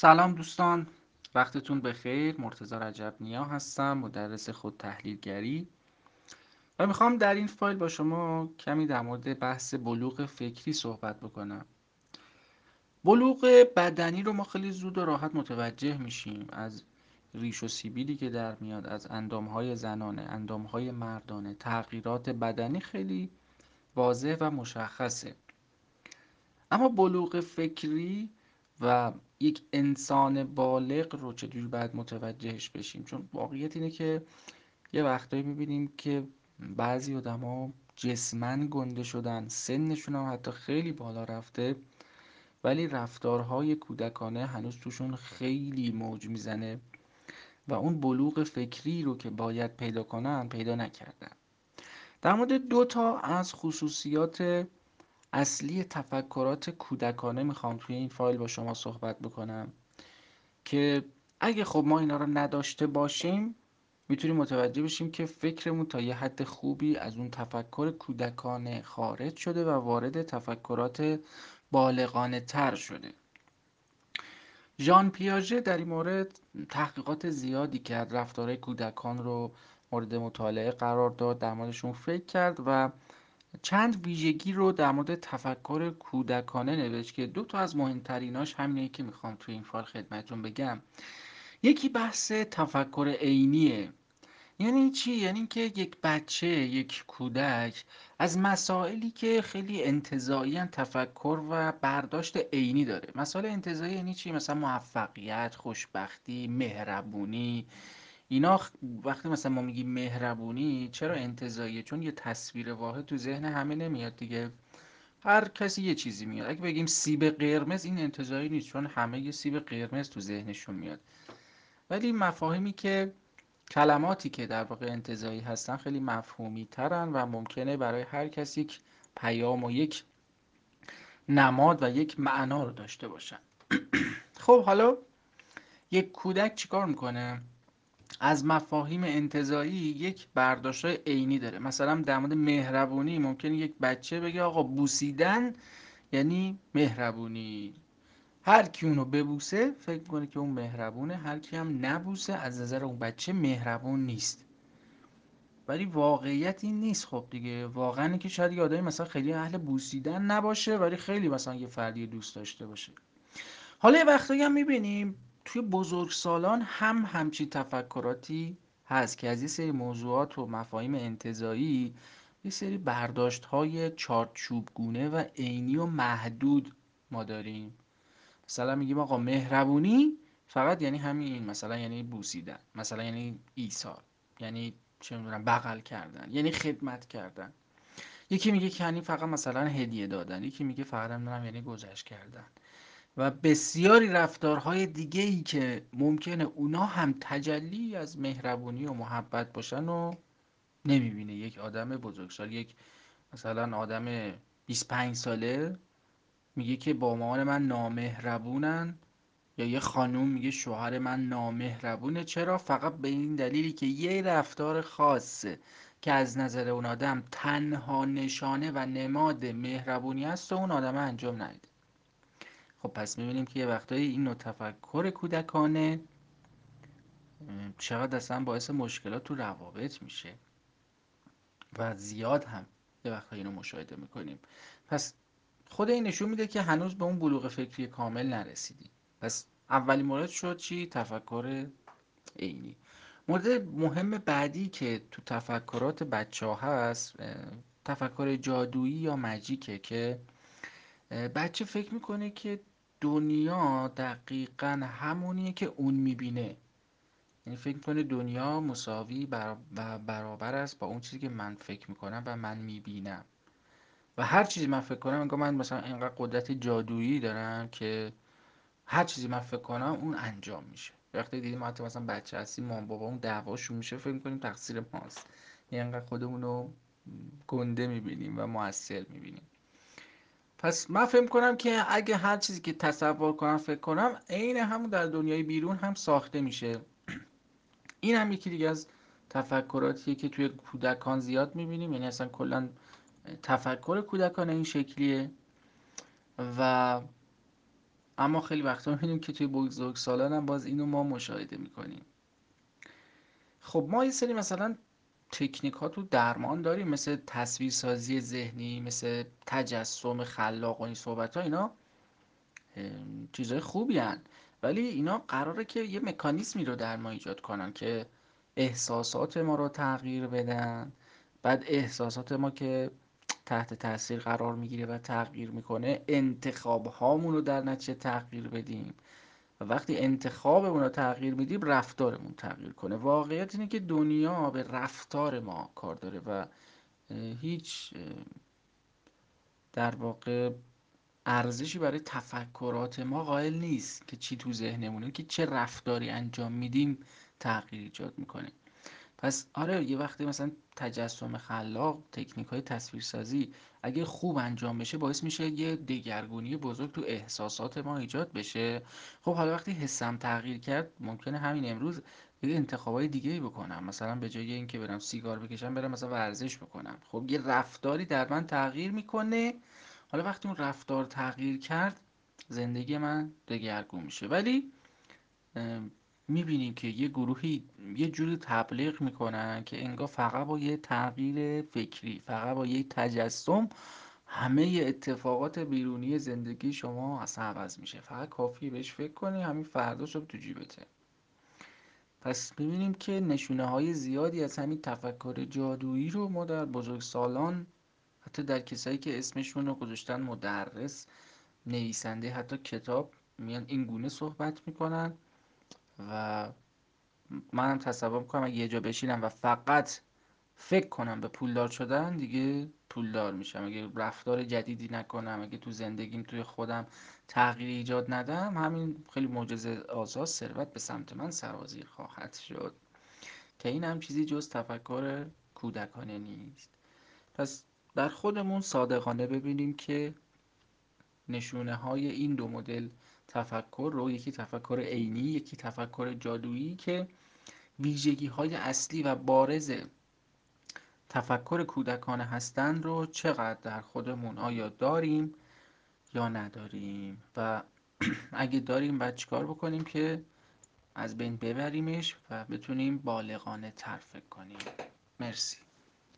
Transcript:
سلام دوستان وقتتون بخیر. مرتضی رجب نیا هستم مدرس خود تحلیلگری. و می‌خوام در این فایل با شما کمی در مورد بحث بلوغ فکری صحبت بکنم. بلوغ بدنی رو ما خیلی زود و راحت متوجه میشیم از ریش و سیبیلی که در میاد از اندامهای زنانه اندامهای مردانه. تغییرات بدنی خیلی واضح و مشخصه. اما بلوغ فکری و یک انسان بالغ رو چجوری باید متوجهش بشیم؟ چون واقعیت اینه که یه وقتایی می‌بینیم که بعضی آدما جسمن گنده شدن سنشون هم حتی خیلی بالا رفته ولی رفتارهای کودکانه هنوز توشون خیلی موج می‌زنه و اون بلوغ فکری رو که باید پیدا کنن پیدا نکردن. در مورد دو تا از خصوصیات اصلی تفکرات کودکانه می‌خوام توی این فایل با شما صحبت بکنم که اگه خب ما اینا رو نداشته باشیم می‌تونیم متوجه بشیم که فکرمون تا یه حد خوبی از اون تفکر کودکانه خارج شده و وارد تفکرات بالغانه تر شده. ژان پیاژه در این مورد تحقیقات زیادی کرد رفتارهای کودکان رو مورد مطالعه قرار داد در موردشون فکر کرد و چند ویژگی رو در مورد تفکر کودکانه نوشت که دو تا از مهمتریناش همینه که می‌خوام توی این فایل خدمتتون بگم. یکی بحث تفکر عینیه. یعنی چی؟ یعنی که یک بچه یک کودک از مسائلی که خیلی انتظایی تفکر و برداشت عینی داره. مسائل انتظایی یعنی چی؟ مثلا موفقیت خوشبختی مهربونی اینا وقتی مثلا ما میگیم مهربونی چرا انتظاییه؟ چون یه تصویر واحد تو ذهن همه نمیاد دیگه. هر کسی یه چیزی میاد. اگه بگیم سیب قرمز این انتظایی نیست چون همه یه سیب قرمز تو ذهنشون میاد. ولی مفاهیمی که کلماتی که در واقع انتظایی هستن خیلی مفهومی ترن و ممکنه برای هر کس یک پیام و یک نماد و یک معنا رو داشته باشن. خب حالا یک کودک چیکار می‌کنه؟ از مفاهیم انتظایی یک برداشت عینی داره. مثلا در مورد مهربونی ممکنه یک بچه بگه آقا بوسیدن یعنی مهربونی. هر کی اونو ببوسه فکر کنه که اون مهربونه. هر کی هم نبوسه از نظر اون بچه مهربون نیست. ولی واقعیت این نیست خب دیگه. واقعا که شاید یه آدمی مثلا خیلی اهل بوسیدن نباشه ولی خیلی مثلا یه فردی دوست داشته باشه. حالا یه وقتایی هم می‌بینیم توی بزرگسالان هم همچی تفکراتی هست که از یه سری موضوعات و مفاهیم انتظایی یه سری برداشت های چارچوبگونه و عینی و محدود ما داریم. مثلا میگیم آقا مهربونی فقط یعنی همین مثلا یعنی بوسیدن مثلا یعنی ایثار یعنی چه می‌دونم بغل کردن یعنی خدمت کردن. یکی میگه که یعنی فقط مثلا هدیه دادن یکی میگه فقط هم یعنی گذشت کردن. و بسیاری رفتارهای دیگه ای که ممکنه اونا هم تجلی از مهربونی و محبت باشن و نمی‌بینه. یک آدم بزرگسال یک مثلا آدم 25 ساله میگه که با مامان من نامهربونن یا یه خانوم میگه شوهر من نامهربونه. چرا؟ فقط به این دلیلی که یه رفتار خاصه که از نظر اون آدم تنها نشانه و نماد مهربونی است و اون آدم انجام ندیده خب پس می‌بینیم که یه وقتایی این نوع تفکر کودکانه چقدر اصلا باعث مشکلات تو روابط میشه و زیاد هم یه وقتایی اینو مشاهده می‌کنیم. پس خود این نشون میده که هنوز به اون بلوغ فکری کامل نرسیدیم پس اولین مورد شد چی؟ تفکر عینی. مورد مهم بعدی که تو تفکرات بچه ها هست تفکر جادویی یا مجیکه که بچه فکر می‌کنه که دنیا دقیقا همونیه که اون می‌بینه. یعنی فکر می‌کنه دنیا مساوی و برابر است با اون چیزی که من فکر می‌کنم و من می‌بینم. و هر چیزی من فکر کنم انگار من مثلا اینقدر قدرت جادویی دارم که هر چیزی من فکر کنم اون انجام میشه. وقتی دیدیم حتی مثلا بچه هستیم مام بابا اون دعواشون میشه فکر می‌کنیم تقصیر ماست. یعنی انقدر خودمون رو گنده می‌بینیم و موثر می‌بینیم. پس من فکر کنم که اگه هر چیزی که تصور کنم فکر کنم عین همون در دنیای بیرون هم ساخته میشه. این هم یکی دیگه از تفکراتیه که توی کودکان زیاد می‌بینیم. یعنی اصلا کلا تفکر کودکان این شکلیه. و اما خیلی وقتا می‌بینیم که توی بزرگسالان هم باز اینو ما مشاهده می‌کنیم. خب ما یه سری مثلا تکنیک ها تو درمان داریم مثل تصویرسازی ذهنی مثل تجسم خلاق و این صحبت ها اینا چیزهای خوبی هن. ولی اینا قراره که یه مکانیزمی رو در ما ایجاد کنن که احساسات ما رو تغییر بدن بعد احساسات ما که تحت تاثیر قرار می‌گیره و تغییر می‌کنه انتخاب هامون رو در نتیجه تغییر بدیم و وقتی انتخابمون رو تغییر میدیم رفتارمون تغییر کنه. واقعیت اینه که دنیا به رفتار ما کار داره و هیچ در واقع ارزشی برای تفکرات ما قائل نیست که چی تو ذهنمونه که چه رفتاری انجام میدیم تغییر ایجاد می‌کنه. پس آره یه وقتی مثلا تجسم خلاق تکنیک های تصویرسازی اگه خوب انجام بشه باعث میشه یه دگرگونی بزرگ تو احساسات ما ایجاد بشه. خب حالا وقتی حسم تغییر کرد ممکنه همین امروز یه انتخابای دیگه ای بکنم. مثلا به جای اینکه برم سیگار بکشم برم مثلا ورزش بکنم. خب یه رفتاری در من تغییر می‌کنه. حالا وقتی اون رفتار تغییر کرد زندگی من دگرگون میشه. ولی می‌بینیم که یه گروهی یه جوری تبلیغ می‌کنن که انگار فقط با یه تغییر فکری فقط با یه تجسم همه اتفاقات بیرونی زندگی شما اصلا عوض میشه. فقط کافی بهش فکر کنی همین فردا شب تو جیبته پس می‌بینیم که نشونه های زیادی از همین تفکر جادویی رو ما در بزرگسالان حتی در کسایی که اسمشون رو گذاشتن مدرس نویسنده حتی کتاب میان این گونه صحبت می‌کنن. و منم تصور می‌کنم اگه یه جا بشینم و فقط فکر کنم به پولدار شدن دیگه پولدار میشم. اگه رفتار جدیدی نکنم اگه تو زندگیم توی خودم تغییر ایجاد ندم همین خیلی معجزه آسا ثروت به سمت من سرازیر خواهد شد. که این هم چیزی جز تفکر کودکانه نیست. پس در خودمون صادقانه ببینیم که نشونه های این دو مدل تفکر رو یکی تفکر عینی یکی تفکر جادویی که ویژگی های اصلی و بارز تفکر کودکانه هستند رو چقدر در خودمون آیا داریم یا نداریم؟ و اگه داریم باید چیکار بکنیم که از بین ببریمش و بتونیم بالغانه تر فکر کنیم؟ مرسی.